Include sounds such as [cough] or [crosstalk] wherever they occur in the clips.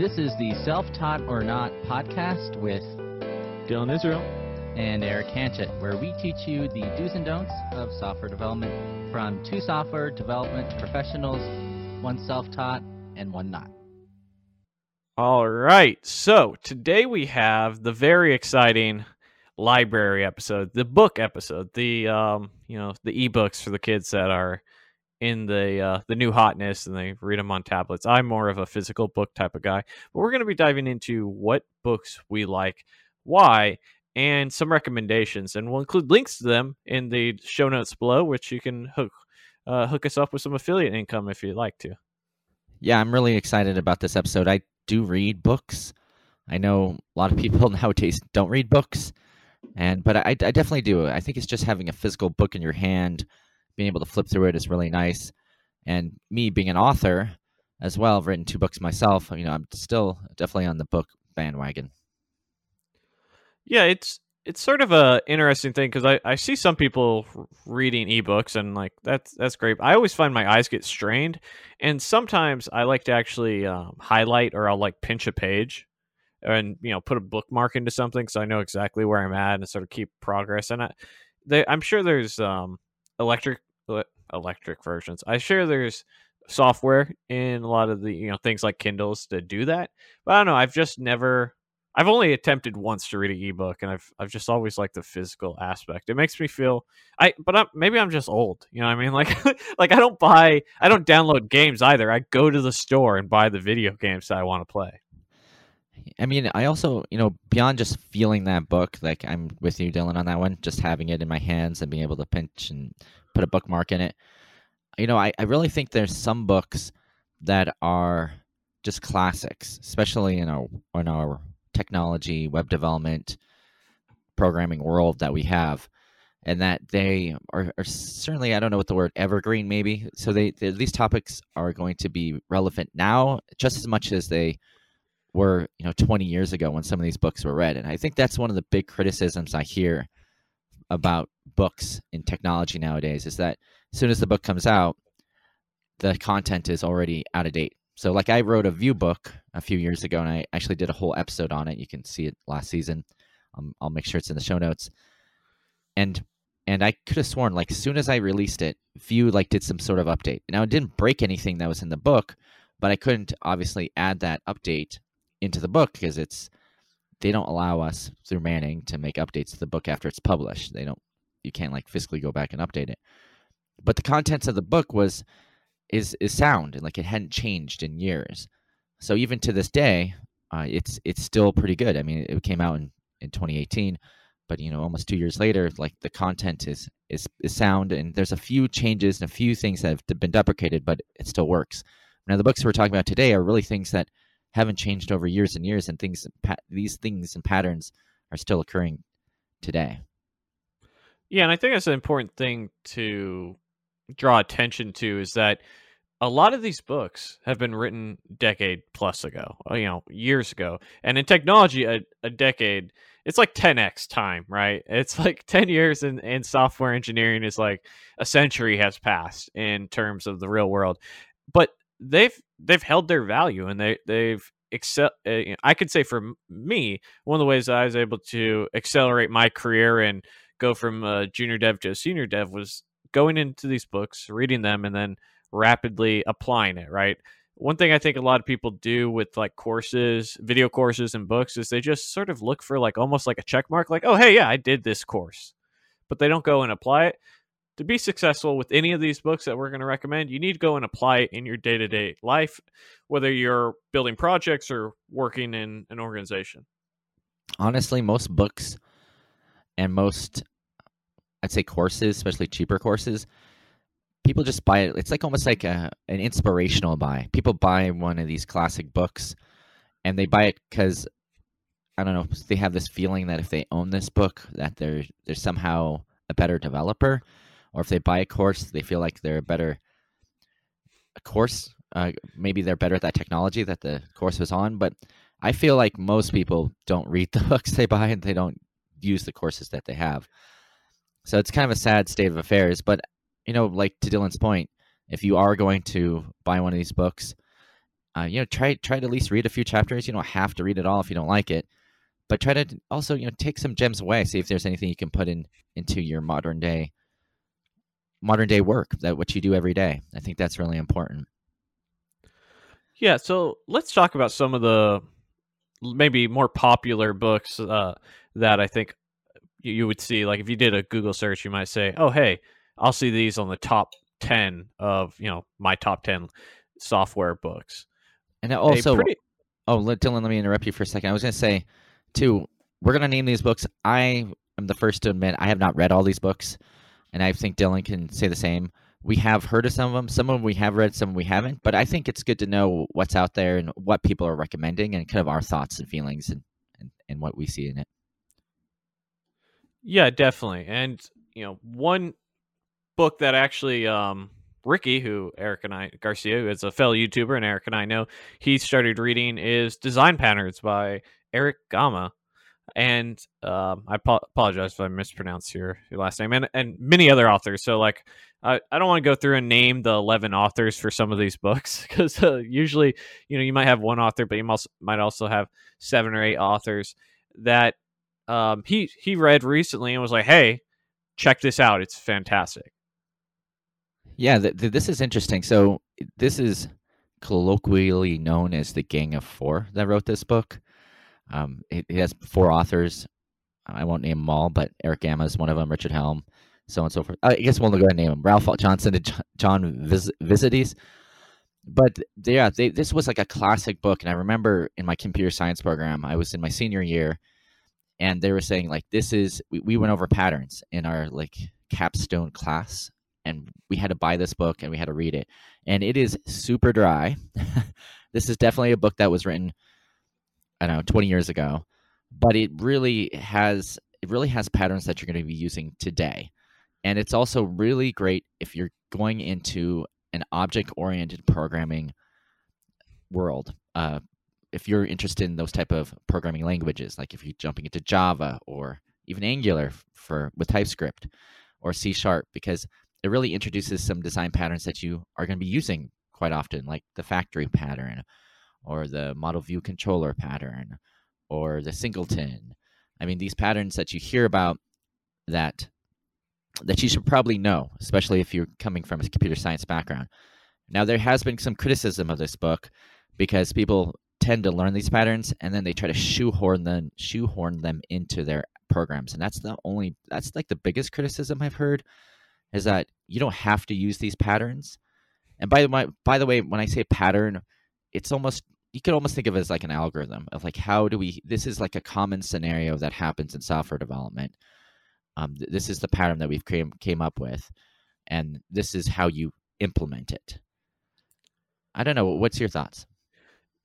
This is the Self Taught or Not podcast with Dylan Israel. and Erik Hanchett, where we teach you the do's and don'ts of software development from two software development professionals, one self taught and one not. All right. So today we have the very exciting library episode, the book episode, the um, you know, the ebooks for the kids that are in the uh, the new hotness and they read them on tablets. I'm more of a physical book type of guy, but we're going to be diving into what books we like, why, and some recommendations, and we'll include links to them in the show notes below, which you can hook uh, hook us up with some affiliate income if you'd like to. Yeah, I'm really excited about this episode. I do read books. I know a lot of people [laughs] nowadays don't read books, and but I, I definitely do. I think it's just having a physical book in your hand, being able to flip through it is really nice. And me being an author as well, I've written two books myself. You know, I'm still definitely on the book bandwagon. Yeah, it's it's sort of a interesting thing because I, I see some people reading ebooks and like that's that's great. I always find my eyes get strained, and sometimes I like to actually um, highlight or I'll like pinch a page, and you know put a bookmark into something so I know exactly where I'm at and sort of keep progress. And I, they, I'm sure there's um electric uh, electric versions. I sure there's software in a lot of the you know things like Kindles to do that, but I don't know. I've just never I've only attempted once to read an ebook, and I've I've just always liked the physical aspect. It makes me feel I, but I'm, maybe I'm just old. You know what I mean? [laughs] Like like I don't buy, I don't download games either. I go to the store and buy the video games that I want to play. I mean, I also, you know, beyond just feeling that book, like I'm with you, Dylan, on that one, just having it in my hands and being able to pinch and put a bookmark in it. You know, I, I really think there's some books that are just classics, especially in our in our technology, web development, programming world that we have, and that they are, are certainly I don't know what the word evergreen maybe. So they, they these topics are going to be relevant now just as much as they were you know 20 years ago when some of these books were read. And i think that's one of the big criticisms i hear about books in technology nowadays is that as soon as the book comes out the content is already out of date. So like i wrote a Vue book a few years ago and i actually did a whole episode on it. You can see it last season. Um, i'll make sure it's in the show notes. And and i could have sworn like as soon as i released it Vue like did some sort of update. Now it didn't break anything that was in the book but i couldn't obviously add that update into the book because it's they don't allow us through Manning to make updates to the book after it's published. They don't you can't like physically go back and update it. But the contents of the book was is is sound and like it hadn't changed in years. So even to this day, uh, it's it's still pretty good. I mean, it came out in, in 2018, but you know, almost two years later, like the content is is is sound, and there's a few changes and a few things that have been deprecated, but it still works. Now, the books we're talking about today are really things that haven't changed over years and years, and things these things and patterns are still occurring today. Yeah, and I think that's an important thing to draw attention to is that a lot of these books have been written decade plus ago, uh, you know, years ago. And in technology, a, a decade, it's like 10x time, right? [laughs] It's like 10 years in, in software engineering is like a century has passed in terms of the real world. But they've they've held their value and they they've excel uh, I could say for me, one of the ways I was able to accelerate my career and go from a junior dev to a senior dev was going into these books, reading them, and then rapidly applying it, right? One thing I think a lot of people do with like courses, video courses, and books is they just sort of look for like almost like a check mark, like, oh, hey, yeah, I did this course, but they don't go and apply it. To be successful with any of these books that we're going to recommend, you need to go and apply it in your day to day life, whether you're building projects or working in an organization. Honestly, most books and most I'd say courses, especially cheaper courses, people just buy it. It's like almost like a, an inspirational buy. People buy one of these classic books and they buy it because I don't know, they have this feeling that if they own this book, that they're they're somehow a better developer, or if they buy a course, they feel like they're better a course. Uh, maybe they're better at that technology that the course was on. But I feel like most people don't read [laughs] the books they buy and they don't use the courses that they have. So it's kind of a sad state of affairs. But you know, like to Dylan's point, if you are going to buy one of these books, uh, you know, try try to at least read a few chapters. You don't have to read it all if you don't like it, but try to also you know take some gems away. See if there's anything you can put in into your modern day modern day work that what you do every day. I think that's really important. Yeah, so let's talk about some of the maybe more popular books uh, that I think you would see. Like if you did a Google search, you might say, "Oh, hey, I'll see these on the top ten of you know my top ten software books." And also, pretty- oh, let, Dylan, let me interrupt you for a second. I was going to say, too, we're going to name these books. I am the first to admit I have not read all these books, and I think Dylan can say the same we have heard of some of them. Some of them we have read, some we haven't. But I think it's good to know what's out there and what people are recommending and kind of our thoughts and feelings and, and, and what we see in it. Yeah, definitely. And, you know, one book that actually um, Ricky, who Erik and I, Garcia, who is a fellow YouTuber, and Erik and I know, he started reading is Design Patterns by Erich Gamma and um, I po- apologize if I mispronounce your, your last name, and and many other authors. So like, I, I don't want to go through and name the eleven authors for some of these books [laughs] because uh, usually you know you might have one author, but you must, might also have seven or eight authors that um, he he read recently and was like, hey, check this out, it's fantastic. Yeah, th- th- this is interesting. So this is colloquially known as the Gang of Four that wrote this book. Um, it, has four authors. I won't name them all, but Erich Gamma is one of them. Richard Helm, so on and so forth. I guess we'll go ahead and name them. Ralph Johnson and John Vis- Visites. But yeah, they, this was like a classic book, and I remember in my computer science program, I was in my senior year, and they were saying like this is we, we went over patterns in our like capstone class, and we had to buy this book and we had to read it, and it is super dry. [laughs] this is definitely a book that was written I don't know, 20 years ago, but it really has it really has patterns that you're going to be using today. And it's also really great if you're going into an object oriented programming world. Uh, if you're interested in those type of programming languages, like if you're jumping into Java or even Angular for with TypeScript or C Sharp, because it really introduces some design patterns that you are going to be using quite often, like the factory pattern or the model view controller pattern or the singleton. I mean, these patterns that you hear about that that you should probably know, especially if you're coming from a computer science background. Now, there has been some criticism of this book because people tend to learn these patterns and then they try to shoehorn them shoehorn them into their programs, and that's the only that's like the biggest criticism I've heard is that you don't have to use these patterns. And by the way, by the way, when I say pattern, it's almost you could almost think of it as like an algorithm of like how do we this is like a common scenario that happens in software development. Um, th- this is the pattern that we've came, came up with and this is how you implement it. I don't know what's your thoughts?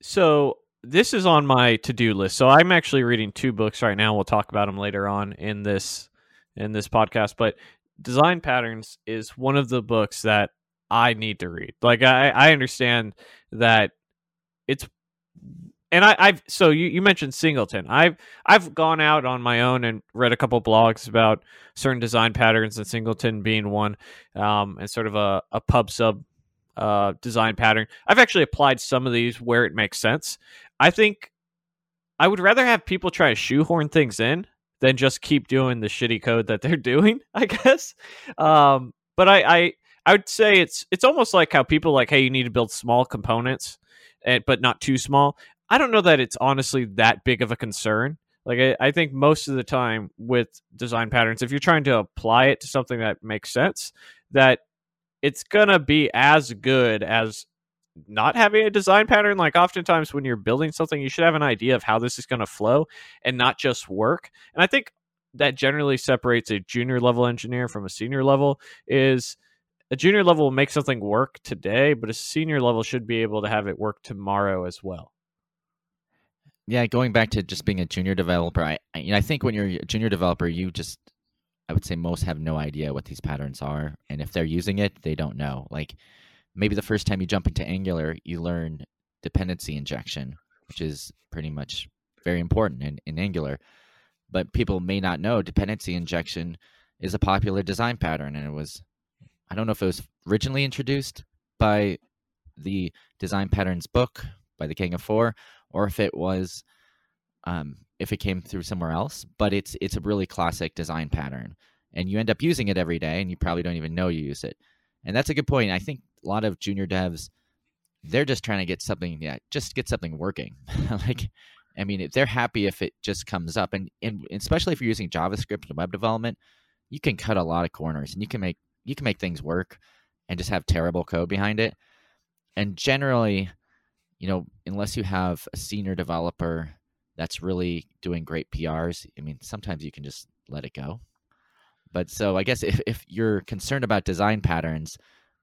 So this is on my to-do list. So i'm actually reading two books right now we'll talk about them later on in this in this podcast but design patterns is one of the books that i need to read. Like i i understand that it's and I, have so you, you mentioned Singleton. I've I've gone out on my own and read a couple blogs about certain design patterns, and Singleton being one, um, and sort of a, a pub sub uh, design pattern. I've actually applied some of these where it makes sense. I think I would rather have people try to shoehorn things in than just keep doing the shitty code that they're [laughs] doing. I guess, um, but I, I I would say it's it's almost like how people like, hey, you need to build small components but not too small. I don't know that it's honestly that big of a concern. Like I, I, think most of the time with design patterns, if you're trying to apply it to something that makes sense, that it's gonna be as good as not having a design pattern. Like oftentimes when you're building something, you should have an idea of how this is gonna flow and not just work. And I think that generally separates a junior level engineer from a senior level is a junior level will make something work today, but a senior level should be able to have it work tomorrow as well. Yeah, going back to just being a junior developer, I you know, I think when you're a junior developer, you just I would say most have no idea what these patterns are, and if they're using it, they don't know. Like maybe the first time you jump into Angular, you learn dependency injection, which is pretty much very important in, in Angular. But people may not know dependency injection is a popular design pattern, and it was I don't know if it was originally introduced by the design patterns book by the King of Four, or if it was um, if it came through somewhere else. But it's it's a really classic design pattern, and you end up using it every day, and you probably don't even know you use it. And that's a good point. I think a lot of junior devs they're just trying to get something yeah just get something working [laughs] like i mean if they're happy if it just comes up and, and especially if you're using javascript and web development you can cut a lot of corners and you can make you can make things work and just have terrible code behind it. And generally you know unless you have a senior developer that's really doing great prs i mean sometimes you can just let it go. But so i guess if, if you're concerned about design patterns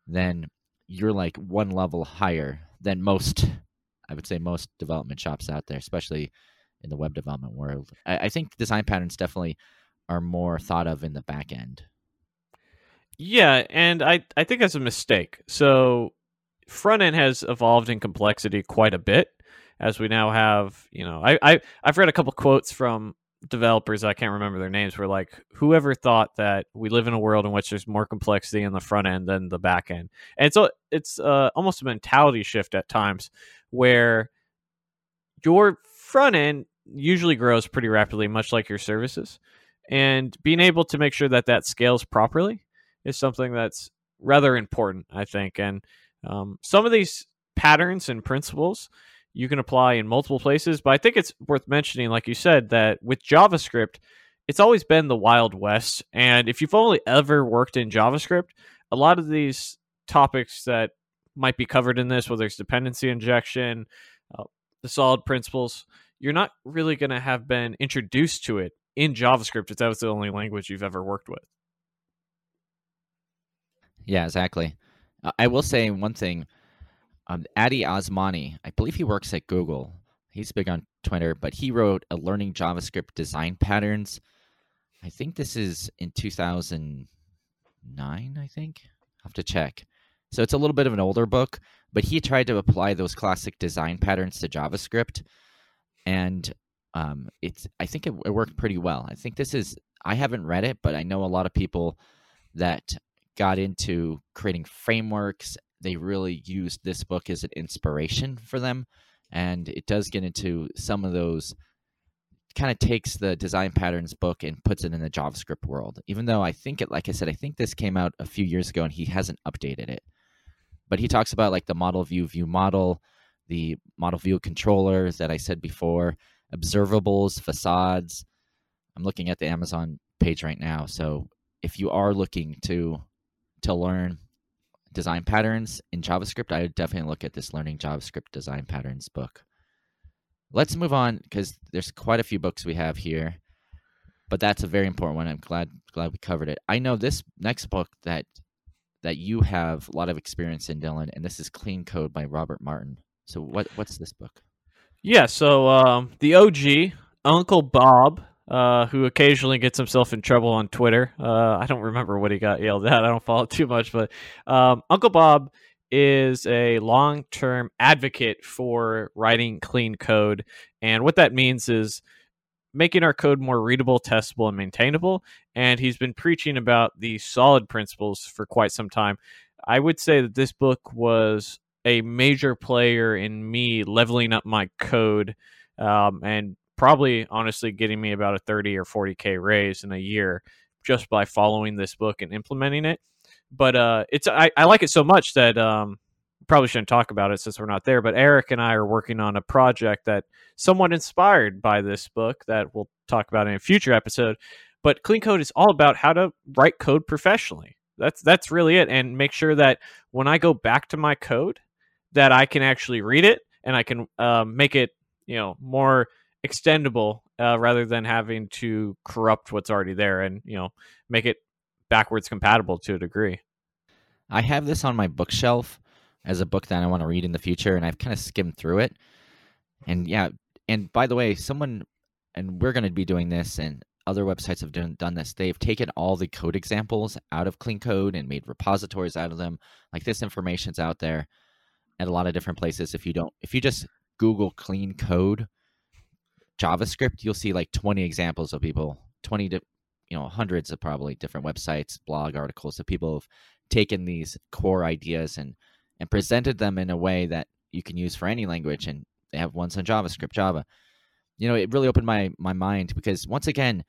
then you're like one level higher than most i would say most development shops out there especially in the web development world. I, I think design patterns definitely are more thought of in the back end yeah and i i think that's a mistake. So front end has evolved in complexity quite a bit as we now have you know i, I i've read a couple quotes from developers i can't remember their names were like whoever thought that we live in a world in which there's more complexity in the front end than the back end? And so it's uh, almost a mentality shift at times where your front end usually grows pretty rapidly much like your services and being able to make sure that that scales properly is something that's rather important i think and um, some of these patterns and principles you can apply in multiple places. But I think it's worth mentioning, like you said, that with JavaScript, it's always been the Wild West. And if you've only ever worked in JavaScript, a lot of these topics that might be covered in this, whether it's dependency injection, uh, the solid principles, you're not really going to have been introduced to it in JavaScript if that was the only language you've ever worked with. Yeah, exactly. I will say one thing um, Addy Osmani, I believe he works at Google. He's big on Twitter, but he wrote a learning JavaScript design patterns. I think this is in 2009, I think. I'll have to check. So it's a little bit of an older book, but he tried to apply those classic design patterns to JavaScript. And um, it's I think it, it worked pretty well. I think this is I haven't read it, but I know a lot of people that got into creating frameworks they really used this book as an inspiration for them. And it does get into some of those, kind of takes the design patterns book and puts it in the JavaScript world. Even though I think it, like I said, I think this came out a few years ago and he hasn't updated it. But he talks about like the model view view model, the model view controller that I said before, observables, facades. I'm looking at the Amazon page right now. So if you are looking to to learn design patterns in JavaScript, I would definitely look at this Learning JavaScript Design Patterns book. Let's move on because there's quite a few books we have here, but that's a very important one. I'm glad glad we covered it. I know this next book that that you have a lot of experience in, Dylan, and this is Clean Code by Robert Martin. So what what's this book? Yeah, so um, the OG Uncle Bob uh, who occasionally gets himself in trouble on Twitter. Uh, I don't remember what he got yelled at. I don't follow [laughs] too much, but um, Uncle Bob is a long term advocate for writing clean code. And what that means is making our code more readable, testable, and maintainable. And he's been preaching about the solid principles for quite some time. I would say that this book was a major player in me leveling up my code um, and probably honestly getting me about a 30 or 40k raise in a year just by following this book and implementing it. But uh, it's I, I like it so much that um, probably shouldn't talk about it since we're not there. But Erik and I are working on a project that somewhat inspired by this book that we'll talk about in a future episode. But clean code is all about how to write code professionally. That's that's really it, and make sure that when I go back to my code, that I can actually read it and I can uh, make it you know more extendable uh, rather than having to corrupt what's already there and you know make it backwards compatible to a degree. I have this on my bookshelf as a book that I want to read in the future, and I've kind of skimmed through it. And yeah, and by the way, someone and we're going to be doing this, and other websites have done, done this. They've taken all the code examples out of clean code and made repositories out of them. Like this information's out there at a lot of different places. If you don't, if you just Google clean code, JavaScript, you'll see like 20 examples of people, 20 to you know hundreds of probably different websites, blog articles of people have taken these core ideas and and presented them in a way that you can use for any language. And they have ones on JavaScript, Java. You know, it really opened my my mind because once again,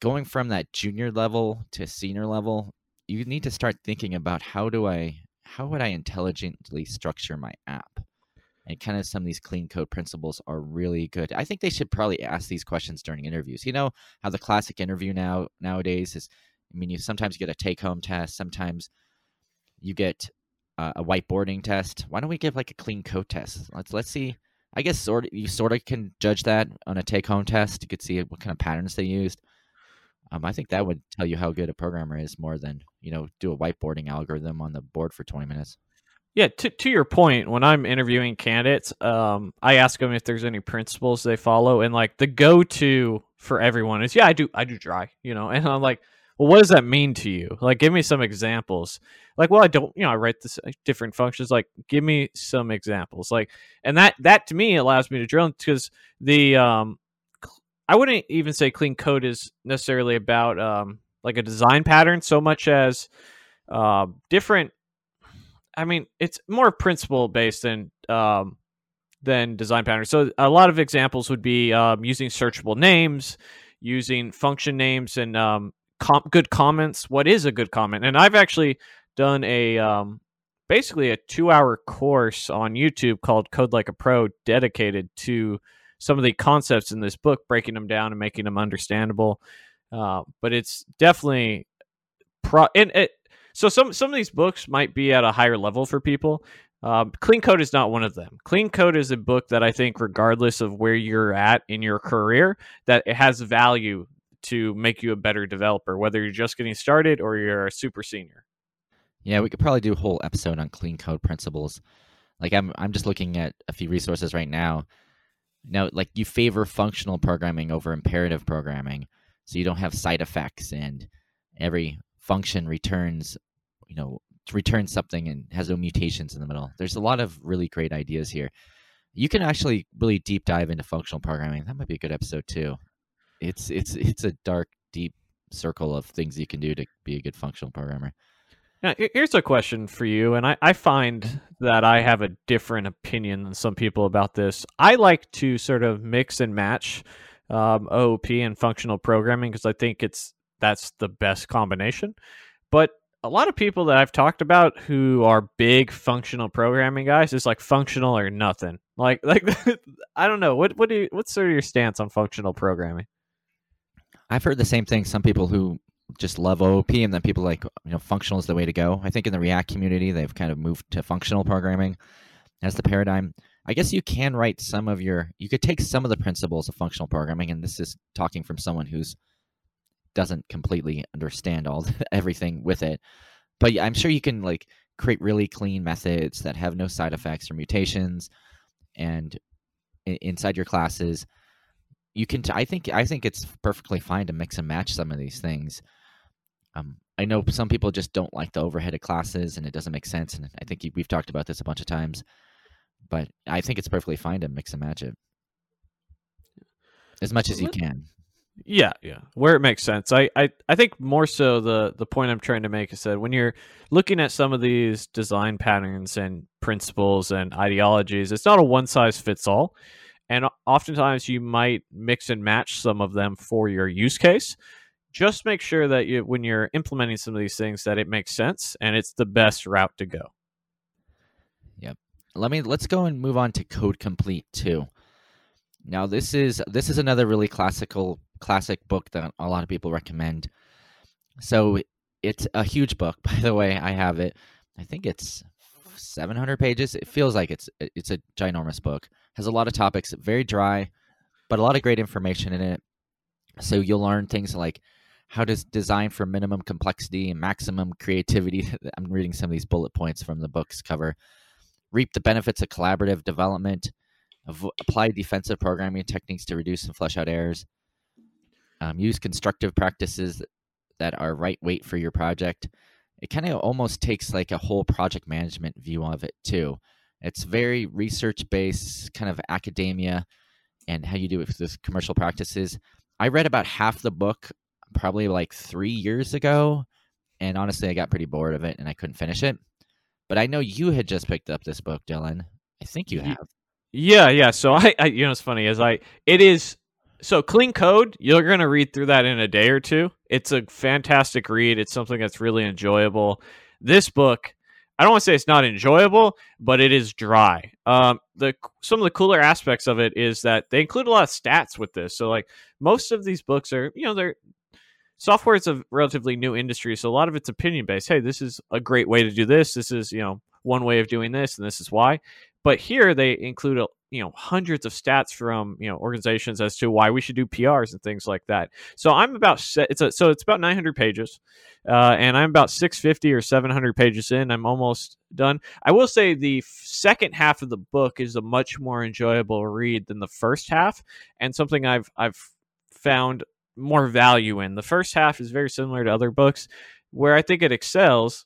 going from that junior level to senior level, you need to start thinking about how do I how would I intelligently structure my app? And kind of some of these clean code principles are really good. I think they should probably ask these questions during interviews. You know how the classic interview now nowadays is. I mean, you sometimes get a take home test, sometimes you get uh, a whiteboarding test. Why don't we give like a clean code test? Let's let's see. I guess sort of, you sort of can judge that on a take home test. You could see what kind of patterns they used. Um, I think that would tell you how good a programmer is more than you know do a whiteboarding algorithm on the board for 20 minutes. Yeah, to to your point, when I'm interviewing candidates, um, I ask them if there's any principles they follow, and like the go to for everyone is, yeah, I do, I do dry, you know, [laughs] and I'm like, well, what does that mean to you? Like, give me some examples. Like, well, I don't, you know, I write this uh, different functions. Like, give me some examples. Like, and that that to me allows me to drill because the um, I wouldn't even say clean code is necessarily about um like a design pattern so much as uh, different I mean, it's more principle based than um, than design patterns. So a lot of examples would be um, using searchable names, using function names, and um, good comments. What is a good comment? And I've actually done a um, basically a two hour course on YouTube called Code Like a Pro, dedicated to some of the concepts in this book, breaking them down and making them understandable. Uh, but it's definitely pro. And it, so some some of these books might be at a higher level for people. Um, Clean Code is not one of them. Clean Code is a book that I think, regardless of where you're at in your career, that it has value to make you a better developer, whether you're just getting started or you're a super senior. Yeah, we could probably do a whole episode on clean code principles. Like I'm I'm just looking at a few resources right now. Now, like you favor functional programming over imperative programming, so you don't have side effects and every function returns you know returns something and has no mutations in the middle. There's a lot of really great ideas here. You can actually really deep dive into functional programming. That might be a good episode too. It's it's it's a dark, deep circle of things you can do to be a good functional programmer. Now, here's a question for you, and I, I find that I have a different opinion than some people about this. I like to sort of mix and match um, OOP and functional programming because I think it's that's the best combination. But a lot of people that I've talked about who are big functional programming guys is like functional or nothing. Like [laughs] like I don't know. What what do you what's sort of your stance on functional programming? I've heard the same thing. Some people who just love OOP and then people like you know functional is the way to go. I think in the React community they've kind of moved to functional programming as the paradigm. I guess you can write some of your you could take some of the principles of functional programming and this is talking from someone who's doesn't completely understand all [laughs] everything with it. But I'm sure you can like create really clean methods that have no side effects or mutations, and inside your classes, you can. T- I think I think it's perfectly fine to mix and match some of these things. Um, I know some people just don't like the overhead of classes, and it doesn't make sense. And I think we've talked about this a bunch of times, but I think it's perfectly fine to mix and match it as much as you can. Yeah, yeah. Where it makes sense. I, I, I think more so the the point I'm trying to make is that when you're looking at some of these design patterns and principles and ideologies, it's not a one size fits all. And oftentimes you might mix and match some of them for your use case. Just make sure that you when you're implementing some of these things that it makes sense and it's the best route to go. Yep. Let me let's go and move on to code complete too. Now this is this is another really classical classic book that a lot of people recommend. So it's a huge book, [laughs] by the way. I have it. I think it's 700 pages. It feels like it's it's a ginormous book. Has a lot of topics, very dry, but a lot of great information in it. So you'll learn things like how to design for minimum complexity and maximum creativity. [laughs] I'm reading some of these bullet points from the book's cover. Reap the benefits of collaborative development. Apply defensive programming techniques to reduce and flesh out errors um, use constructive practices that are right weight for your project. It kind of almost takes like a whole project management view of it too. It's very research based, kind of academia, and how you do it with commercial practices. I read about half the book probably like three years ago, and honestly, I got pretty bored of it and I couldn't finish it. but I know you had just picked up this book, Dylan. I think you have. Yeah, yeah. So [laughs] I, I you know, it's funny as I it is so clean code. You're gonna read through that in a day or two. It's a fantastic read. It's something that's really enjoyable. This book, I don't want to say it's not enjoyable, but it is dry. Um, the some of the cooler aspects of it is that they include a lot of stats with this. So like most of these books are, you know, they're software is a relatively new industry, so a lot of it's opinion based. Hey, this is a great way to do this. This is you know one way of doing this, and this is why. But here they include a, you know hundreds of stats from you know organizations as to why we should do PRs and things like that. So I'm about. It's a, so it's about 900 pages, uh, and I'm about 650 or 700 pages in. I'm almost done. I will say the second half of the book is a much more enjoyable read than the first half, and something I've I've found more value in. The first half is very similar to other books. Where I think it excels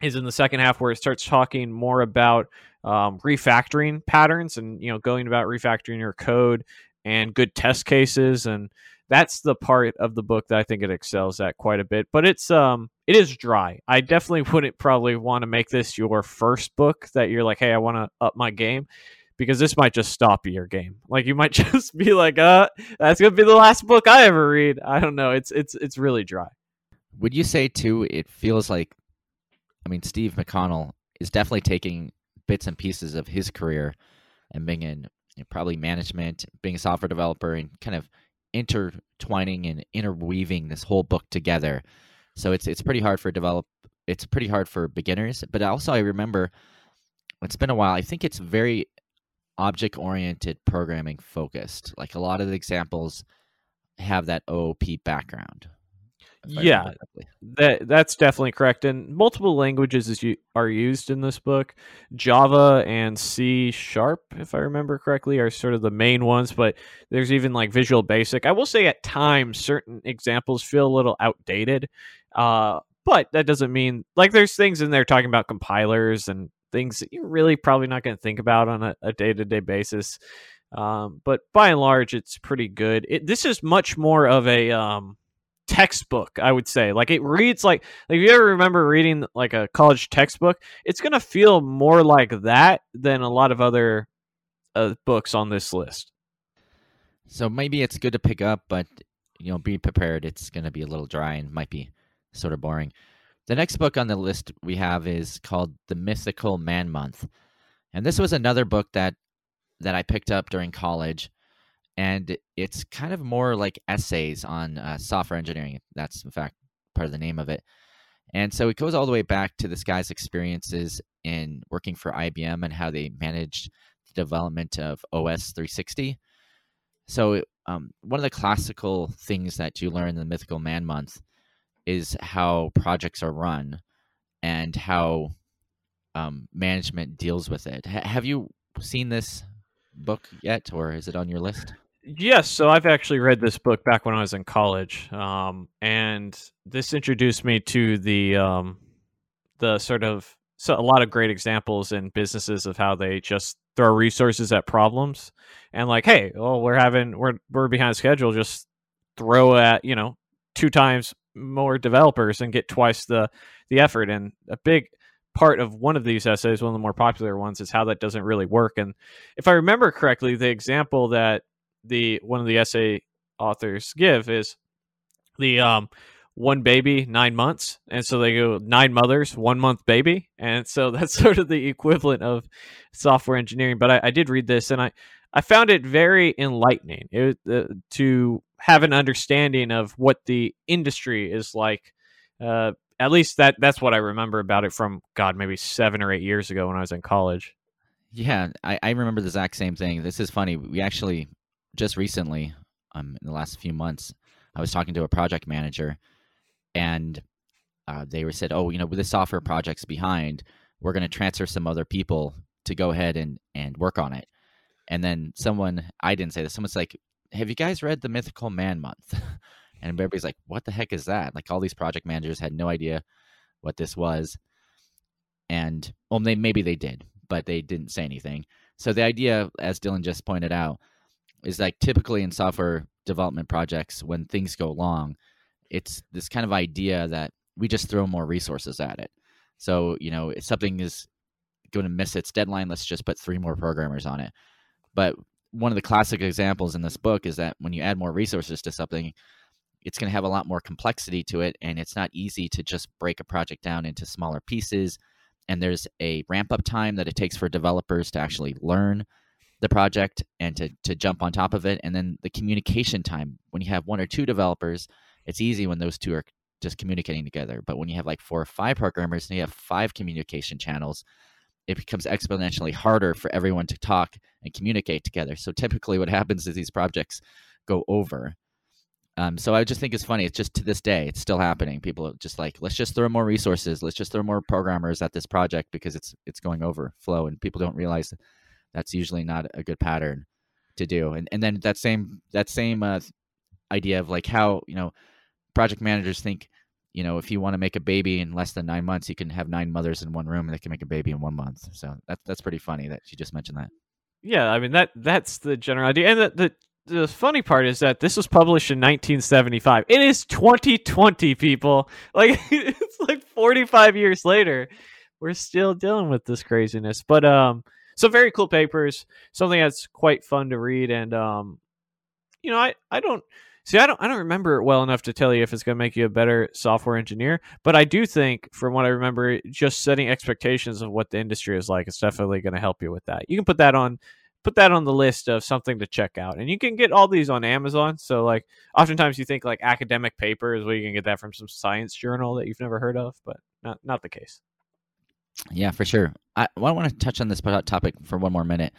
is in the second half, where it starts talking more about um, refactoring patterns and you know going about refactoring your code and good test cases and that's the part of the book that I think it excels at quite a bit. But it's um it is dry. I definitely [laughs] wouldn't probably want to make this your first book that you're like, hey, I want to up my game. Because this might just stop your game. Like you might [laughs] just be like, uh, that's gonna be the last book I ever read. I don't know. It's it's it's really dry. Would you say too? It feels like, I mean, Steve McConnell is definitely taking bits and pieces of his career and being in probably management, being a software developer, and kind of intertwining and interweaving this whole book together. So it's it's pretty hard for develop. It's pretty hard for beginners, but also I remember it's been a while. I think it's very object oriented programming focused. Like a lot of the examples have that OOP background. Yeah. That that's definitely correct. And multiple languages is are used in this book. Java and C sharp, if I remember correctly, are sort of the main ones. But there's even like Visual Basic. I will say at times certain examples feel a little outdated. Uh, but that doesn't mean like there's things in there talking about compilers and things that you're really probably not going to think about on a, a day-to-day basis. Um, but by and large, it's pretty good. It, this is much more of a um, textbook, I would say. Like it reads like like if you ever remember reading like a college textbook, it's gonna feel more like that than a lot of other uh, books on this list. So maybe it's good to pick up, but you know, be prepared. It's going to be a little dry and might be sort of boring. The next book on the list we have is called The Mythical Man Month. And this was another book that that I picked up during college and it's kind of more like essays on uh, software engineering. That's in fact part of the name of it. And so it goes all the way back to this guy's experiences in working for IBM and how they managed the development of OS 360. So um, one of the classical things that you learn in the Mythical Man Month is how projects are run and how um, management deals with it. H- have you seen this book yet, or is it on your list? Yes, so I've actually read this book back when I was in college, um, and this introduced me to the um, the sort of so a lot of great examples in businesses of how they just throw resources at problems and like, hey, well, we're having we're we're behind schedule, just throw at you know two times more developers and get twice the the effort. And a big part of one of these essays, one of the more popular ones, is how that doesn't really work. And if I remember correctly, the example that the one of the essay authors give is the um one baby nine months and so they go nine mothers one month baby and so [laughs] that's sort of the equivalent of software engineering but i, I did read this and i i found it very enlightening it, uh, to have an understanding of what the industry is like uh at least that that's what i remember about it from god maybe seven or eight years ago when i was in college Yeah, I, I remember the exact same thing. This is funny. We actually just recently, um, in the last few months, I was talking to a project manager, and uh, they were said, "Oh, you know, with the software project's behind, we're going to transfer some other people to go ahead and and work on it." And then someone, I didn't say this. Someone's like, "Have you guys read the Mythical Man Month?" [laughs] and everybody's like, "What the heck is that?" Like all these project managers had no idea what this was, and well, they maybe they did, but they didn't say anything. So the idea, as Dylan just pointed out, is like typically in software development projects, when things go long, it's this kind of idea that we just throw more resources at it. So you know, if something is going to miss its deadline, let's just put three more programmers on it. But one of the classic examples in this book is that when you add more resources to something, it's going to have a lot more complexity to it, and it's not easy to just break a project down into smaller pieces. And there's a ramp up time that it takes for developers to actually learn the project and to, to jump on top of it. And then the communication time. When you have one or two developers, it's easy when those two are just communicating together. But when you have like four or five programmers and you have five communication channels, it becomes exponentially harder for everyone to talk and communicate together. So typically, what [laughs] happens is these projects go over. Um, so I just think it's funny. It's just to this day, it's still happening. People are just like, let's just throw more resources, let's just throw more programmers at this project because it's it's going over flow, and people don't realize that's usually not a good pattern to do. And and then that same that same uh, idea of like how you know project managers think you know, if you want to make a baby in less than nine months, you can have nine mothers in one room and they can make a baby in one month. So that, that's pretty funny that you just mentioned that. Yeah, I mean that that's the general idea. And the, the the funny part is that this was published in 1975. It is 2020, people. [laughs] Like it's like 45 years later, we're still dealing with this craziness. But um, so very cool papers. Something that's quite fun to read, and um, you know, I I don't See, I don't I don't remember it well enough to tell you if it's going to make you a better software engineer, but I do think from what I remember just setting expectations of what the industry is like is definitely going to help you with that. You can put that on put that on the list of something to check out. And you can get all these on Amazon. So like oftentimes you think like academic papers, well you can get that from some science journal that you've never heard of, but not not the case. Yeah, for sure. I, I want to touch on this topic for one more minute.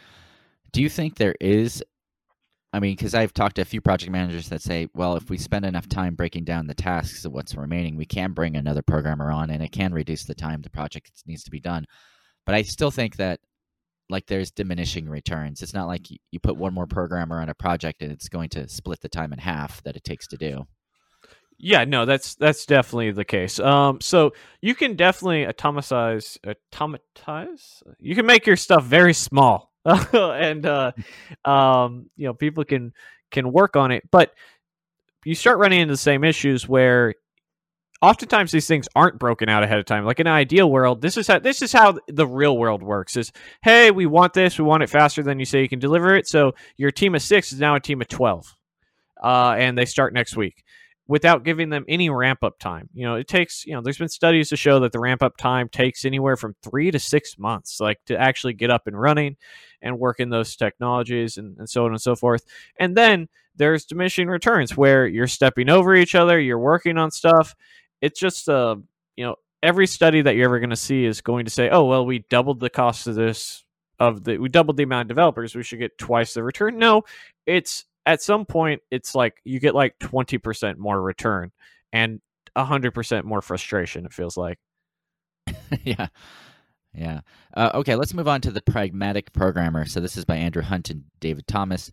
Do you think there is I mean, because I've talked to a few project managers that say, well, if we spend enough time breaking down the tasks of what's remaining, we can bring another programmer on and it can reduce the time the project needs to be done. But I still think that like there's diminishing returns. It's not like you put one more programmer on a project and it's going to split the time in half that it takes to do. Yeah, no, that's that's definitely the case. Um, so you can definitely automatize, automatize. You can make your stuff very small. [laughs] and uh, um, you know people can can work on it, but you start running into the same issues where oftentimes these things aren't broken out ahead of time. Like in an ideal world, this is how this is how the real world works. Is hey, we want this, we want it faster than you say you can deliver it. So your team of six is now a team of twelve, uh, and they start next week without giving them any ramp up time. You know, it takes, you know, there's been studies to show that the ramp up time takes anywhere from three to six months, like to actually get up and running and work in those technologies and, and so on and so forth. And then there's diminishing returns where you're stepping over each other, you're working on stuff. It's just, uh, you know, every study that you're ever going to see is going to say, oh, well, we doubled the cost of this. Of the, we doubled the amount of developers, we should get twice the return. No, it's at some point it's like you get like 20% more return and 100% more frustration it feels like. [laughs] Yeah. Yeah. Uh, okay let's move on to the pragmatic programmer. So this is by andrew hunt and david thomas.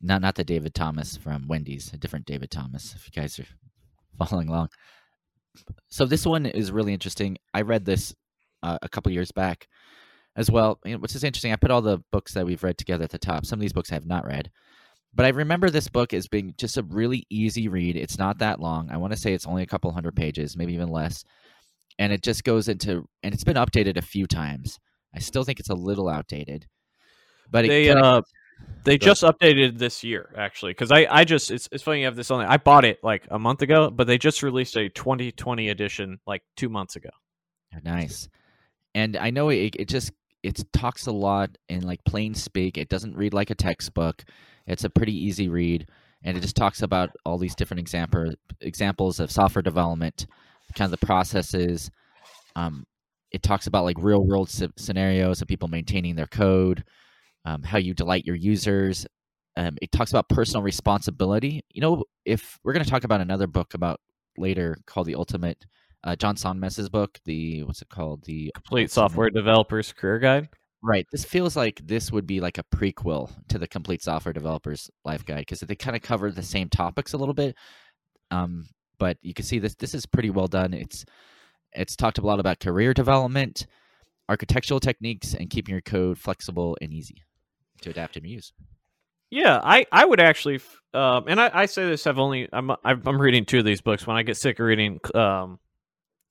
Not not the david thomas from wendy's a different david thomas if you guys are [laughs] following along. So this one is really interesting. I read this uh, a couple years back as well. Which is interesting i put all the books that we've read together at the top. Some of these books i have not read but I remember this book as being just a really easy read. It's not that long. I want to say it's only a couple hundred pages, maybe even less. And it just goes into, and it's been updated a few times. I still think it's a little outdated. But they, kinda, uh, they just updated this year, actually. Because I, I just, it's, it's funny you have this on. I bought it like a month ago, but they just released a 2020 edition like two months ago. Nice. And I know it, it just, it talks a lot in like plain speak. It doesn't read like a textbook it's a pretty easy read, and it just talks about all these different example examples of software development, kind of the processes. Um, it talks about like real world scenarios of people maintaining their code, um, how you delight your users. Um, it talks about personal responsibility. You know, if we're going to talk about another book about later called the Ultimate, uh, John Sonmez's book, the what's it called, the Complete Software Developer's Career Guide. Right. This feels like this would be like a prequel to the Complete Software Developers Life Guide because they kind of cover the same topics a little bit. Um, but you can see this this is pretty well done. It's it's talked a lot about career development, architectural techniques, and keeping your code flexible and easy to adapt and use. Yeah, I, I would actually, um, and I, I say this. I've only I'm I'm reading two of these books. When I get sick of reading um,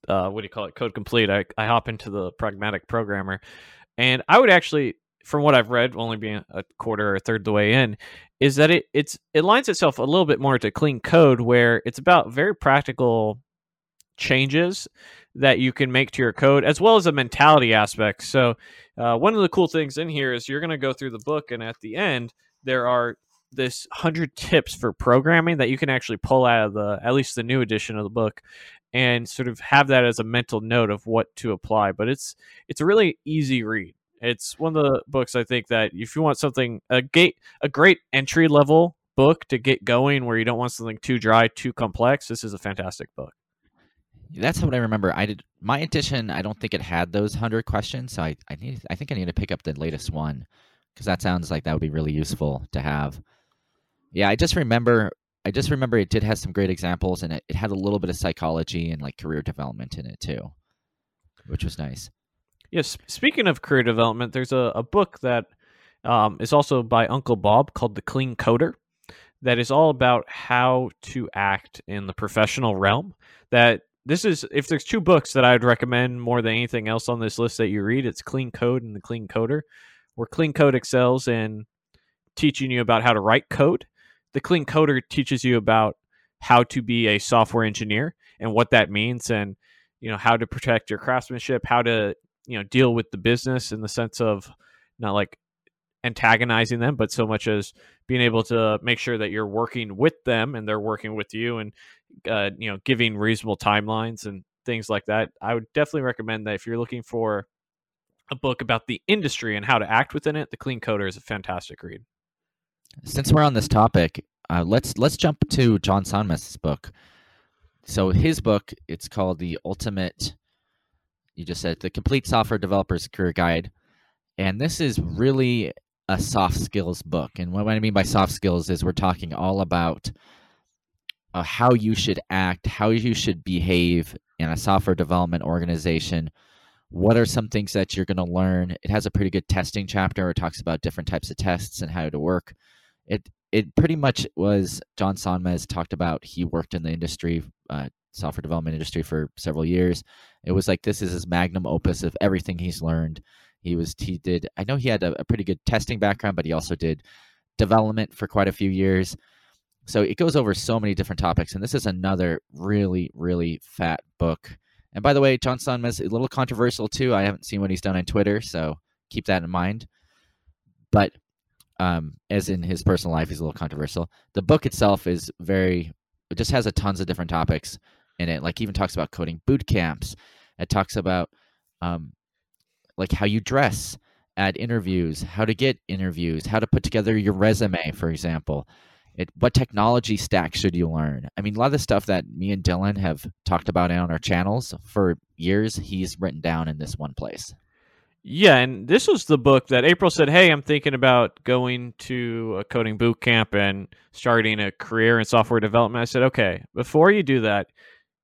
uh, what do you call it, Code Complete. I I hop into the Pragmatic Programmer, and I would actually, from what I've read, only being a quarter or a third the way in, is that it it's it lines itself a little bit more to clean code, where it's about very practical changes that you can make to your code, as well as a mentality aspect. So, uh, one of the cool things in here is you're going to go through the book, and at the end, there are this 100 tips for programming that you can actually pull out of the at least the new edition of the book and sort of have that as a mental note of what to apply but it's it's a really easy read it's one of the books i think that if you want something a gate a great entry level book to get going where you don't want something too dry too complex this is a fantastic book That's what I remember. I did my edition. I don't think it had those hundred questions, so I I need I think I need to pick up the latest one because that sounds like that would be really useful to have. Yeah, I just remember I just remember it did have some great examples and it, it had a little bit of psychology and like career development in it too, which was nice. Yes. Speaking of career development, there's a, a book that um, is also by Uncle Bob called The Clean Coder that is all about how to act in the professional realm. That this is, if there's two books that I'd recommend more than anything else on this list that you read, it's Clean Code and The Clean Coder, where Clean Code excels in teaching you about how to write code. The Clean Coder teaches you about how to be a software engineer and what that means and you know how to protect your craftsmanship how to you know deal with the business in the sense of not like antagonizing them but so much as being able to make sure that you're working with them and they're working with you and uh, you know giving reasonable timelines and things like that. I would definitely recommend that if you're looking for a book about the industry and how to act within it the clean coder is a fantastic read Since we're on this topic, uh, let's let's jump to John Sonmez's book. So his book, it's called the Ultimate. You just said the Complete Software Developer's Career Guide, and this is really a soft skills book. And what I mean by soft skills is we're talking all about uh, how you should act, how you should behave in a software development organization. What are some things that you're going to learn? It has a pretty good testing chapter. It talks about different types of tests and how to work. It it pretty much was John Sonmez talked about. He worked in the industry, uh, software development industry for several years. It was like this is his magnum opus of everything he's learned. He was he did. I know he had a, a pretty good testing background, but he also did development for quite a few years. So it goes over so many different topics, and this is another really really fat book. And by the way, John Sonmez a little controversial too. I haven't seen what he's done on Twitter, so keep that in mind. But um, as in his personal life, he's a little controversial. The book itself is very, it just has a tons of different topics in it. Like even talks about coding boot camps. It talks about um, like how you dress at interviews, how to get interviews, how to put together your resume, for example. It, what technology stack should you learn? I mean, a lot of the stuff that me and Dylan have talked about on our channels for years, he's written down in this one place. Yeah, and this was the book that April said, "Hey, I'm thinking about going to a coding boot camp and starting a career in software development." I said, "Okay, before you do that,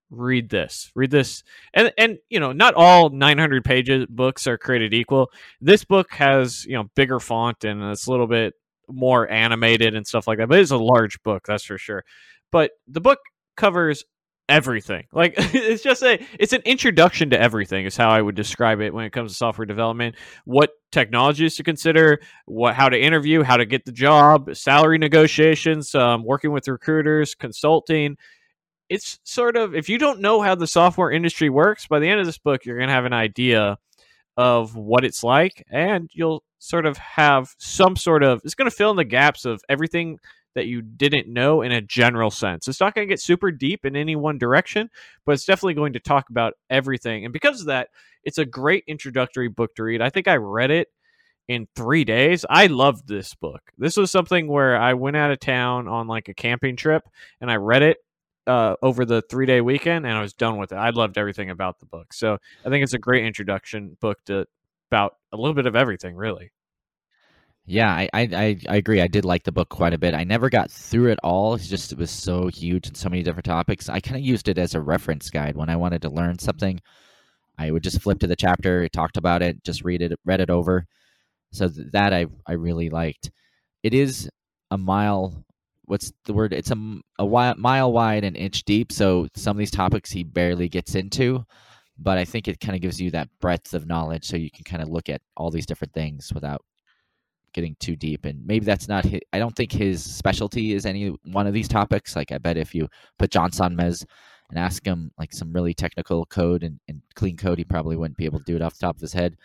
read this. Read this." And and you know, not all 900 pages books are created equal. This book has, you know, bigger font and it's a little bit more animated and stuff like that. But it's a large book, that's for sure. But the book covers everything. Like [laughs] it's just a it's an introduction to everything is how I would describe it when it comes to software development. What technologies to consider, what how to interview, how to get the job, salary negotiations, um, working with recruiters, consulting. It's sort of if you don't know how the software industry works, by the end of this book, you're gonna have an idea of what it's like, and you'll sort of have some sort of it's gonna fill in the gaps of everything that you didn't know in a general sense. It's not going to get super deep in any one direction, but it's definitely going to talk about everything. And because of that, it's a great introductory book to read. I think I read it in three days. I loved this book. This was something where I went out of town on like a camping trip and I read it uh, over the three day weekend and I was done with it. I loved everything about the book. So I think it's a great introduction book to about a little bit of everything, really. Yeah, I, I, I agree. I did like the book quite a bit. I never got through it all. It's just it was so huge and so many different topics. I kind of used it as a reference guide when I wanted to learn something. I would just flip to the chapter, it talked about it, just read it, read it over. So that I I really liked. It is a mile. What's the word? It's a a wi- mile wide and inch deep. So some of these topics he barely gets into, but I think it kind of gives you that breadth of knowledge so you can kind of look at all these different things without getting too deep and maybe that's not his, I don't think his specialty is any one of these topics. Like I bet if you put John Sonmez and ask him like some really technical code and, and clean code he probably wouldn't be able to do it off the top of his head.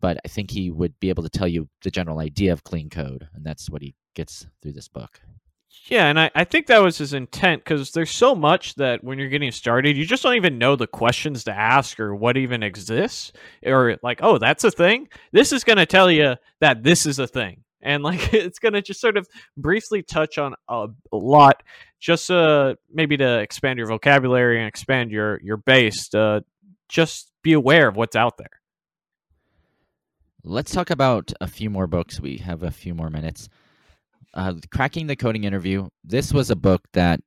But I think he would be able to tell you the general idea of clean code and that's what he gets through this book Yeah, and I, I think that was his intent because there's so much that when you're getting started, you just don't even know the questions to ask or what even exists. Or, like, oh, that's a thing? This is going to tell you that this is a thing. And, like, [laughs] it's going to just sort of briefly touch on a, a lot, just uh, maybe to expand your vocabulary and expand your, your base to just be aware of what's out there. Let's talk about a few more books. We have a few more minutes. Uh, Cracking the Coding Interview. This was a book that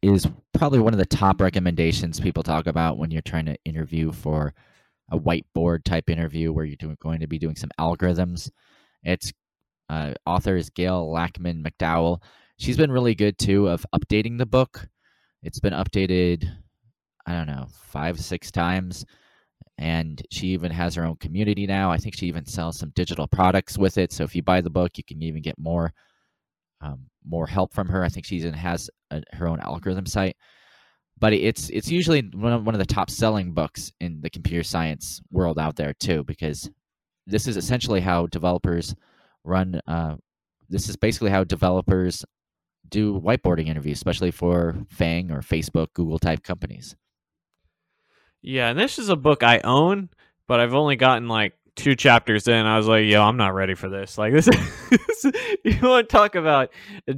is probably one of the top recommendations people talk about when you're trying to interview for a whiteboard type interview where you're doing, going to be doing some algorithms. Its uh, author is Gayle Laakmann McDowell. She's been really good too of updating the book. It's been updated, I don't know, five, six times and she even has her own community now. I think she even sells some digital products with it. So if you buy the book, you can even get more um, more help from her. I think she even has a, her own algorithm site. But it's it's usually one of, one of the top selling books in the computer science world out there too, because this is essentially how developers run. Uh, this is basically how developers do whiteboarding interviews, especially for FANG or Facebook, Google type companies. Yeah, and this is a book I own, but I've only gotten like two chapters in. I was like, yo, I'm not ready for this. Like [laughs] this, is, you want to talk about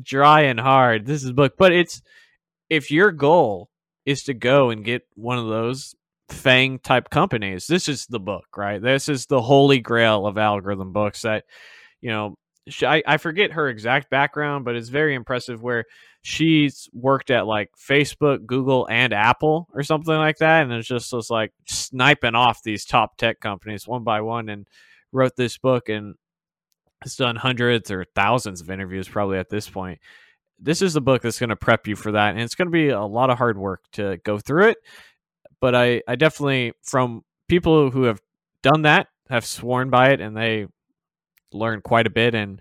dry and hard. This is book, but it's if your goal is to go and get one of those fang type companies, this is the book, right? This is the holy grail of algorithm books that, you know, she, I, I forget her exact background, but it's very impressive where she's worked at like Facebook, Google, and Apple or something like that. And it's just was like sniping off these top tech companies one by one and wrote this book and has done hundreds or thousands of interviews probably at this point. This is the book that's going to prep you for that. And it's going to be a lot of hard work to go through it. But I, I definitely, from people who have done that, have sworn by it and they learn quite a bit. And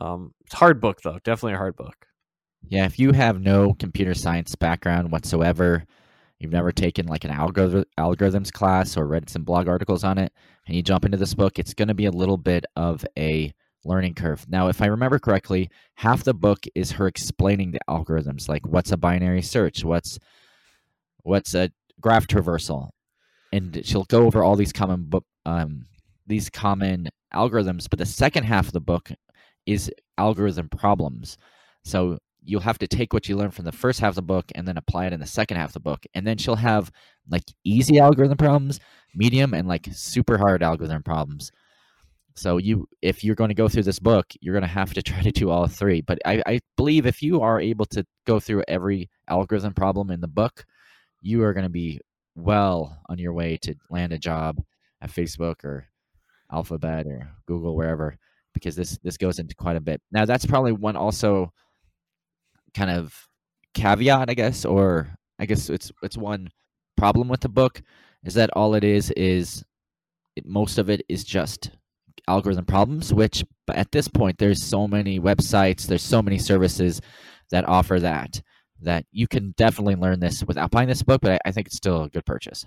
um, it's hard book, though. Definitely a hard book. Yeah, if you have no computer science background whatsoever, you've never taken like an algor- algorithms class or read some blog articles on it, and you jump into this book, it's going to be a little bit of a learning curve. Now, if I remember correctly, half the book is her explaining the algorithms, like what's a binary search, what's what's a graph traversal, and she'll go over all these common um, these common algorithms. But the second half of the book is algorithm problems. So you'll have to take what you learned from the first half of the book and then apply it in the second half of the book. And then she'll have like easy algorithm problems, medium, and like super hard algorithm problems. So you, if you're going to go through this book, you're going to have to try to do all three. But I, I believe if you are able to go through every algorithm problem in the book, you are going to be well on your way to land a job at Facebook or Alphabet or Google, wherever, because this this goes into quite a bit. Now that's probably one also kind of caveat, I guess, or I guess it's it's one problem with the book is that all it is is it, most of it is just algorithm problems which at this point there's so many websites there's so many services that offer that that you can definitely learn this without buying this book but I, I think it's still a good purchase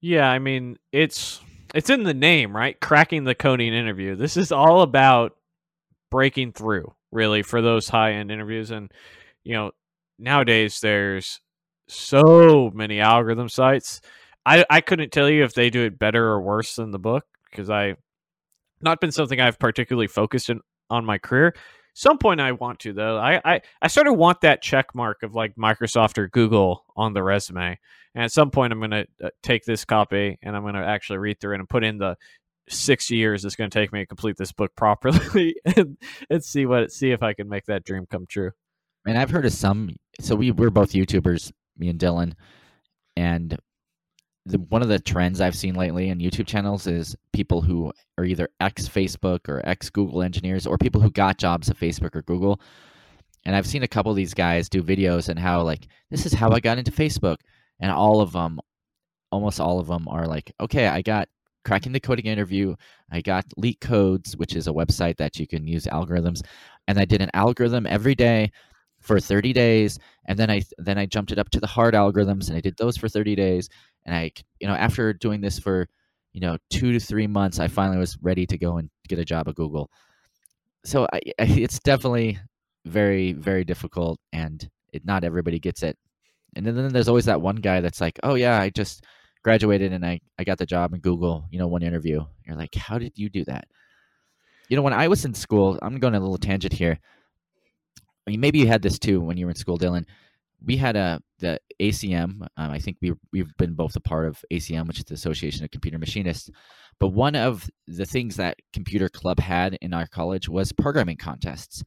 yeah i mean it's it's in the name right cracking the coding interview this is all about breaking through really for those high end interviews. And you know, nowadays there's so many algorithm sites. I I couldn't tell you if they do it better or worse than the book because I not been something I've particularly focused in on my career. Some point I want to though. I, I I sort of want that check mark of like Microsoft or Google on the resume. And at some point I'm going to uh, take this copy and I'm going to actually read through it and put in the six years it's going to take me to complete this book [laughs] properly and, and see what see if I can make that dream come true. And I've heard of some. So we we're both YouTubers, me and Dylan, and the, one of the trends I've seen lately in YouTube channels is people who are either ex Facebook or ex Google engineers, or people who got jobs at Facebook or Google. And I've seen a couple of these guys do videos and how like this is how I got into Facebook, and all of them almost all of them are like, okay, I got cracking the coding interview. I got LeetCodes, which is a website that you can use algorithms, and I did an algorithm every day for 30 days, and then I then I jumped it up to the hard algorithms, and I did those for 30 days, and I you know after doing this for you know two to three months, I finally was ready to go and get a job at Google. So I, [laughs] it's definitely very very difficult, and it, not everybody gets it. And then, then there's always that one guy that's like, oh yeah, I just graduated and I, I got the job in Google, you know, one interview. You're like, how did you do that? You know, when I was in school, I'm going a little tangent here. I mean, maybe you had this too when you were in school, Dylan. We had a the ACM. Um, I think we we've been both a part of ACM, which is the Association of Computer Machinists. But one of the things that Computer Club had in our college was programming contests.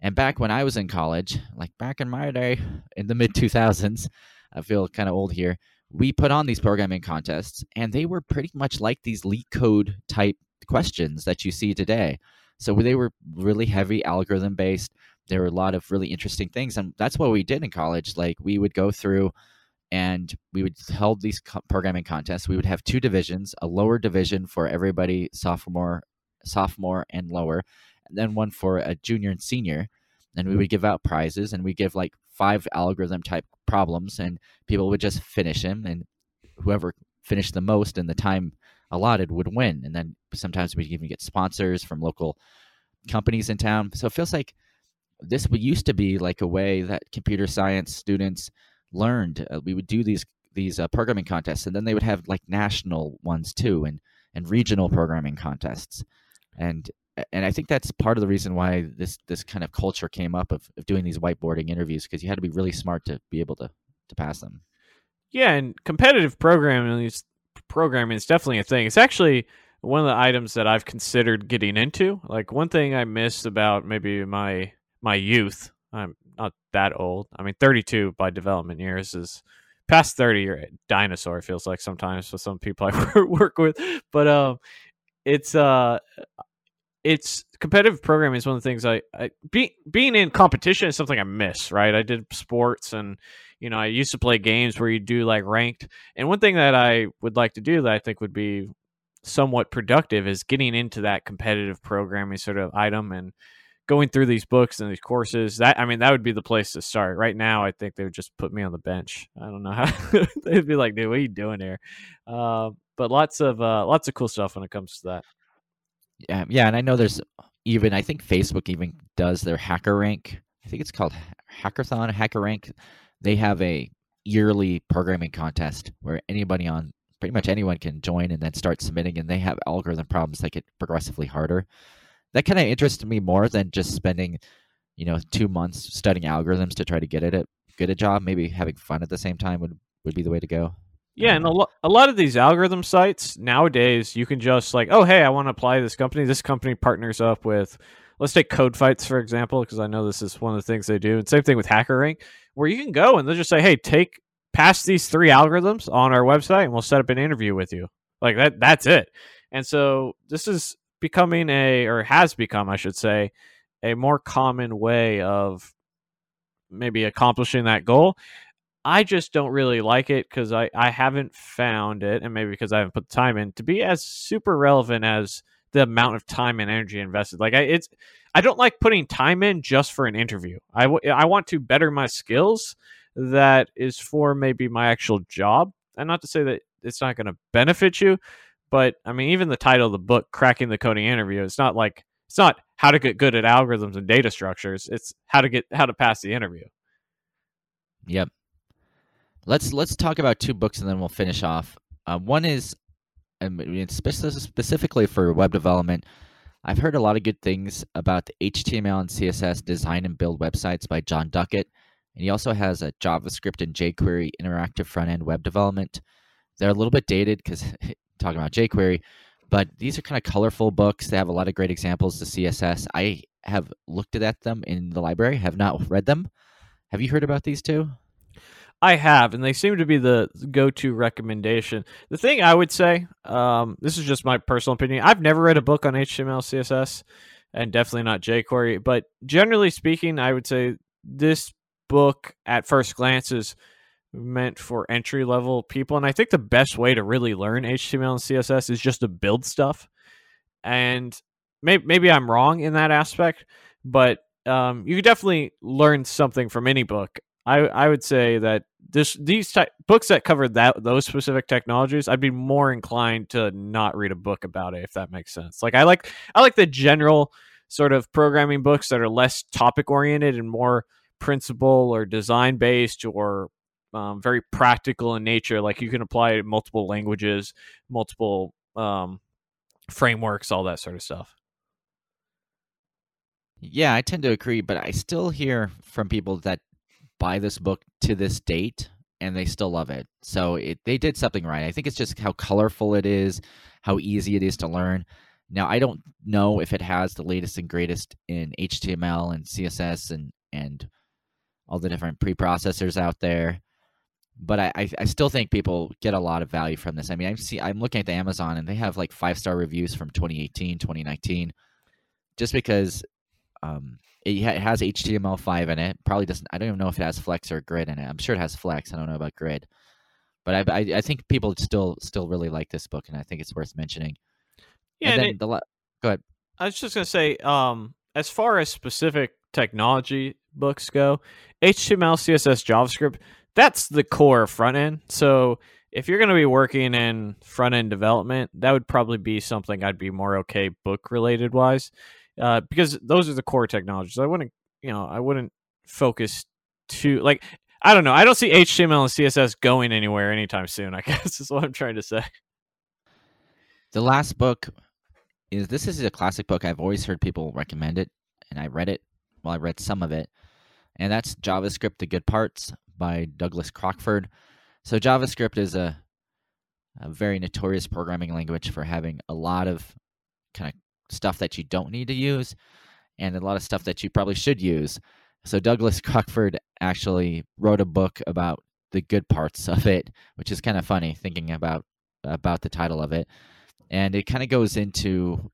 And back when I was in college, like back in my day in the mid 2000s, I feel kind of old here, we put on these programming contests and they were pretty much like these LeetCode type questions that you see today. So they were really heavy algorithm based. There were a lot of really interesting things. And that's what we did in college. Like we would go through and we would hold these programming contests. We would have two divisions, a lower division for everybody sophomore, sophomore and lower, and then one for a junior and senior. And we would give out prizes and we give like five algorithm type problems and people would just finish them and whoever finished the most in the time allotted would win. And then sometimes we even get sponsors from local companies in town. So it feels like this used to be like a way that computer science students learned. Uh, we would do these these uh, programming contests, and then they would have like national ones too, and and regional programming contests. And and I think that's part of the reason why this this kind of culture came up of, of doing these whiteboarding interviews because you had to be really smart to be able to to pass them. Yeah, and competitive programming is programming is definitely a thing. It's actually one of the items that I've considered getting into. Like one thing I missed about maybe my my youth. I'm not that old. I mean, 32 by development years is past 30. You're a dinosaur. Feels like sometimes with some people [laughs] I work with, but um, it's uh it's competitive programming is one of the things I, I be, being in competition is something I miss, right? I did sports and you know, I used to play games where you do like ranked. And one thing that I would like to do that I think would be somewhat productive is getting into that competitive programming sort of item and going through these books and these courses. That I mean, that would be the place to start. Right now, I think they would just put me on the bench. I don't know how [laughs] they'd be like, "Dude, what are you doing here?" Uh, but lots of uh, lots of cool stuff when it comes to that. Yeah, yeah, and I know there's even I think Facebook even does their hacker rank. I think it's called Hackathon, Hacker Rank. They have a yearly programming contest where anybody on pretty much anyone can join and then start submitting and they have algorithm problems that get progressively harder. That kind of interested me more than just spending, you know, two months studying algorithms to try to get it at get a job. Maybe having fun at the same time would would be the way to go. Yeah, and a, lo- a lot of these algorithm sites nowadays, you can just like, oh, hey, I want to apply to this company. This company partners up with, let's take Codefights for example, because I know this is one of the things they do. And same thing with HackerRank, where you can go and they'll just say, hey, take pass these three algorithms on our website, and we'll set up an interview with you. Like that, that's it. And so this is becoming a, or has become, I should say, a more common way of maybe accomplishing that goal. I just don't really like it because I, I haven't found it, and maybe because I haven't put the time in, to be as super relevant as the amount of time and energy invested. Like I, it's, I don't like putting time in just for an interview. I, w- I want to better my skills. That is for maybe my actual job, and not to say that it's not going to benefit you, but I mean, even the title of the book, "Cracking the Coding Interview," it's not like it's not how to get good at algorithms and data structures. It's how to get how to pass the interview. Yep, Let's let's talk about two books and then we'll finish off. Uh, one is, um, specifically for web development. I've heard a lot of good things about the HTML and CSS design and build websites by Jon Duckett, and he also has a JavaScript and jQuery interactive front end web development. They're a little bit dated because [laughs] talking about jQuery, but these are kind of colorful books. They have a lot of great examples of CSS. I have looked at them in the library, have not read them. Have you heard about these two? I have, and they seem to be the go-to recommendation. The thing I would say, um, this is just my personal opinion. I've never read a book on HTML, CSS, and definitely not jQuery. But generally speaking, I would say this book, at first glance, is meant for entry level people. And I think the best way to really learn HTML and CSS is just to build stuff. And maybe, maybe I'm wrong in that aspect, but um, you could definitely learn something from any book. I, I would say that this these ty- books that cover that those specific technologies, I'd be more inclined to not read a book about it if that makes sense. Like I like I like the general sort of programming books that are less topic oriented and more principle or design based or um, very practical in nature. Like you can apply multiple languages, multiple um, frameworks, all that sort of stuff. Yeah, I tend to agree, but I still hear from people that buy this book to this date and they still love it. So it, they did something right. I think it's just how colorful it is, how easy it is to learn. Now, I don't know if it has the latest and greatest in HTML and CSS and, and all the different preprocessors out there. But I, I still think people get a lot of value from this. I mean, I'm see I'm looking at the Amazon and they have like five star reviews from 2018, 2019, just because um, it, ha- it has HTML5 in it. Probably doesn't. I don't even know if it has Flex or Grid in it. I'm sure it has Flex. I don't know about Grid, but I, I, I think people still still really like this book, and I think it's worth mentioning. Yeah, and then it- the la- go ahead. I was just gonna say, um, as far as specific technology books go, HTML, CSS, JavaScript, that's the core front end. So if you're gonna be working in front end development, that would probably be something I'd be more okay book related wise, uh, because those are the core technologies. I wouldn't, you know, I wouldn't focus too like. I don't know. I don't see HTML and CSS going anywhere anytime soon. I [laughs] guess is what I'm trying to say. The last book is this is a classic book. I've always heard people recommend it, and I read it. Well, I read some of it, and that's JavaScript: The Good Parts by Douglas Crockford. So JavaScript is a a very notorious programming language for having a lot of kind of stuff that you don't need to use, and a lot of stuff that you probably should use. So Douglas Crockford actually wrote a book about the good parts of it, which is kind of funny thinking about about the title of it and it kind of goes into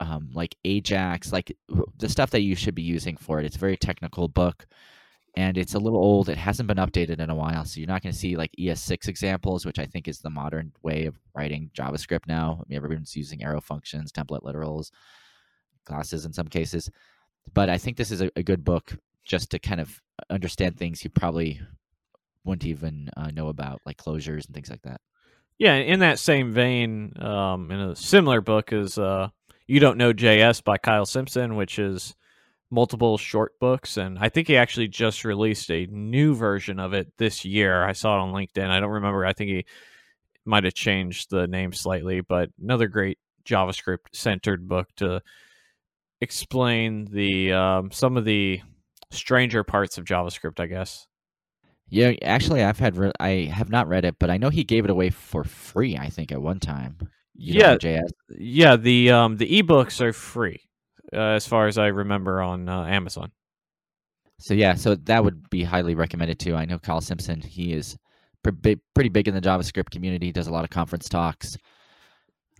um, like Ajax, like the stuff that you should be using for it. It's a very technical book, and it's a little old. It hasn't been updated in a while, so you're not going to see like ES6 examples, which I think is the modern way of writing JavaScript now. I mean, everyone's using arrow functions, template literals, classes in some cases, but I think this is a, a good book just to kind of understand things you probably wouldn't even uh, know about, like closures and things like that. Yeah, in that same vein, um, in a similar book is uh, "You Don't Know JS" by Kyle Simpson, which is multiple short books, and I think he actually just released a new version of it this year. I saw it on LinkedIn. I don't remember. I think he might have changed the name slightly, but another great JavaScript centered book to explain the um, some of the stranger parts of JavaScript, I guess. Yeah, actually, I've had re- I have not read it, but I know he gave it away for free. I think at one time. You yeah, JS. yeah. The um, the ebooks are free, uh, as far as I remember on uh, Amazon. So yeah, so that would be highly recommended too. I know Kyle Simpson. He is pre- pretty big in the JavaScript community. He does a lot of conference talks.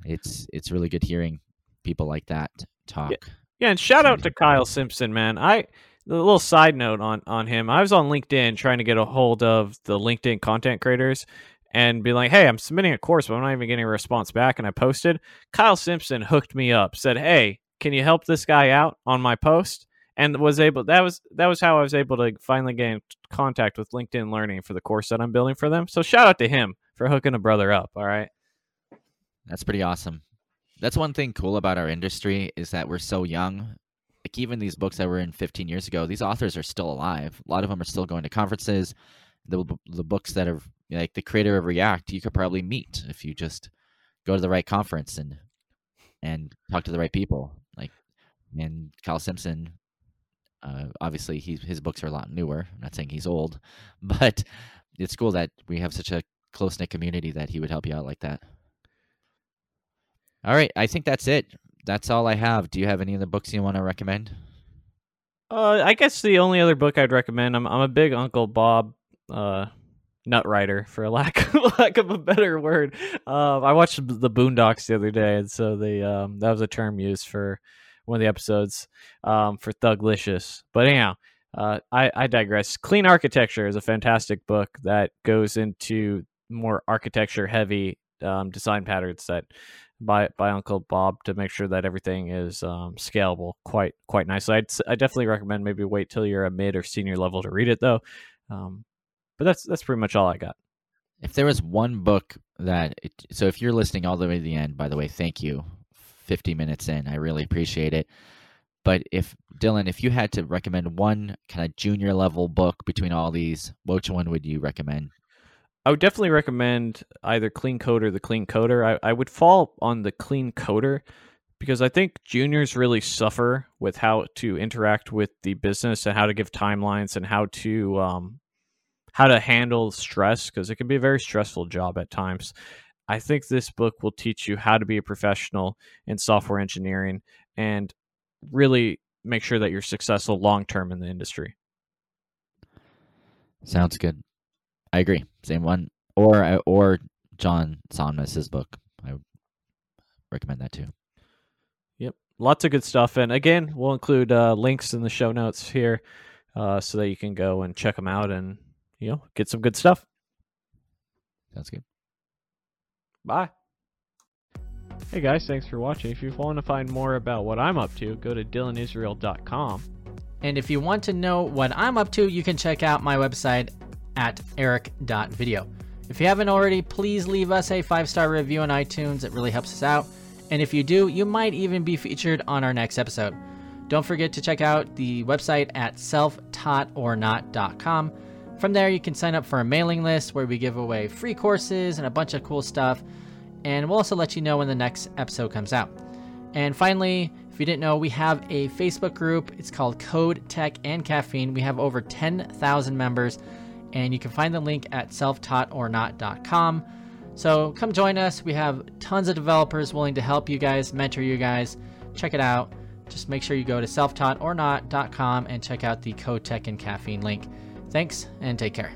It's it's really good hearing people like that talk. Yeah, and shout out to Kyle Simpson, man. I a little side note on on him. I was on LinkedIn trying to get a hold of the LinkedIn content creators and be like, "Hey, I'm submitting a course, but I'm not even getting a response back." And I posted. Kyle Simpson hooked me up, said, "Hey, can you help this guy out on my post?" And was able. That was that was how I was able to finally get in contact with LinkedIn Learning for the course that I'm building for them. So shout out to him for hooking a brother up. All right. That's pretty awesome. That's one thing cool about our industry is that we're so young. Like even these books that were in 15 years ago, these authors are still alive. A lot of them are still going to conferences. The the books that are like the creator of React, you could probably meet if you just go to the right conference and and talk to the right people. And Kyle Simpson, uh, obviously he his books are a lot newer. I'm not saying he's old, [laughs] but it's cool that we have such a close knit community that he would help you out like that. All right, I think that's it. That's all I have. Do you have any other books you want to recommend? Uh, I guess the only other book I'd recommend. I'm I'm a big Uncle Bob uh nut writer for [laughs] lack lack of a better word. Um, I watched the Boondocks the other day, and so the um that was a term used for one of the episodes um for Thuglicious. But anyhow, uh, I, I digress. Clean Architecture is a fantastic book that goes into more architecture heavy um, design patterns that by by Uncle Bob to make sure that everything is um, scalable quite quite nicely. I'd I definitely recommend maybe wait till you're a mid or senior level to read it though. Um, but that's that's pretty much all I got. If there was one book that, it, so if you're listening all the way to the end, by the way, thank you. 50 minutes in, I really appreciate it. But if Dylan, if you had to recommend one kind of junior level book between all these, which one would you recommend? I would definitely recommend either Clean Code or the Clean Coder. I, I would fall on the Clean Coder because I think juniors really suffer with how to interact with the business and how to give timelines and how to um, how to handle stress because it can be a very stressful job at times. I think this book will teach you how to be a professional in software engineering and really make sure that you're successful long term in the industry. Sounds good. I agree. Same one, or or John Sonmez's book. I would recommend that too. Yep, lots of good stuff. And again, we'll include uh, links in the show notes here, uh, so that you can go and check them out and you know get some good stuff. Sounds good. Bye. Hey guys, thanks for watching. If you want to find more about what I'm up to, go to dylanisrael.com. And if you want to know what I'm up to, you can check out my website at eric.video. If you haven't already, please leave us a five star review on iTunes. It really helps us out. And if you do, you might even be featured on our next episode. Don't forget to check out the website at selftaughtornot.com. From there, you can sign up for a mailing list where we give away free courses and a bunch of cool stuff and we'll also let you know when the next episode comes out. And finally, if you didn't know, we have a Facebook group. It's called Code, Tech, and Caffeine. We have over 10,000 members, and you can find the link at selftaughtornot.com. So come join us. We have tons of developers willing to help you guys, mentor you guys. Check it out. Just make sure you go to selftaughtornot.com and check out the Code, Tech, and Caffeine link. Thanks and take care.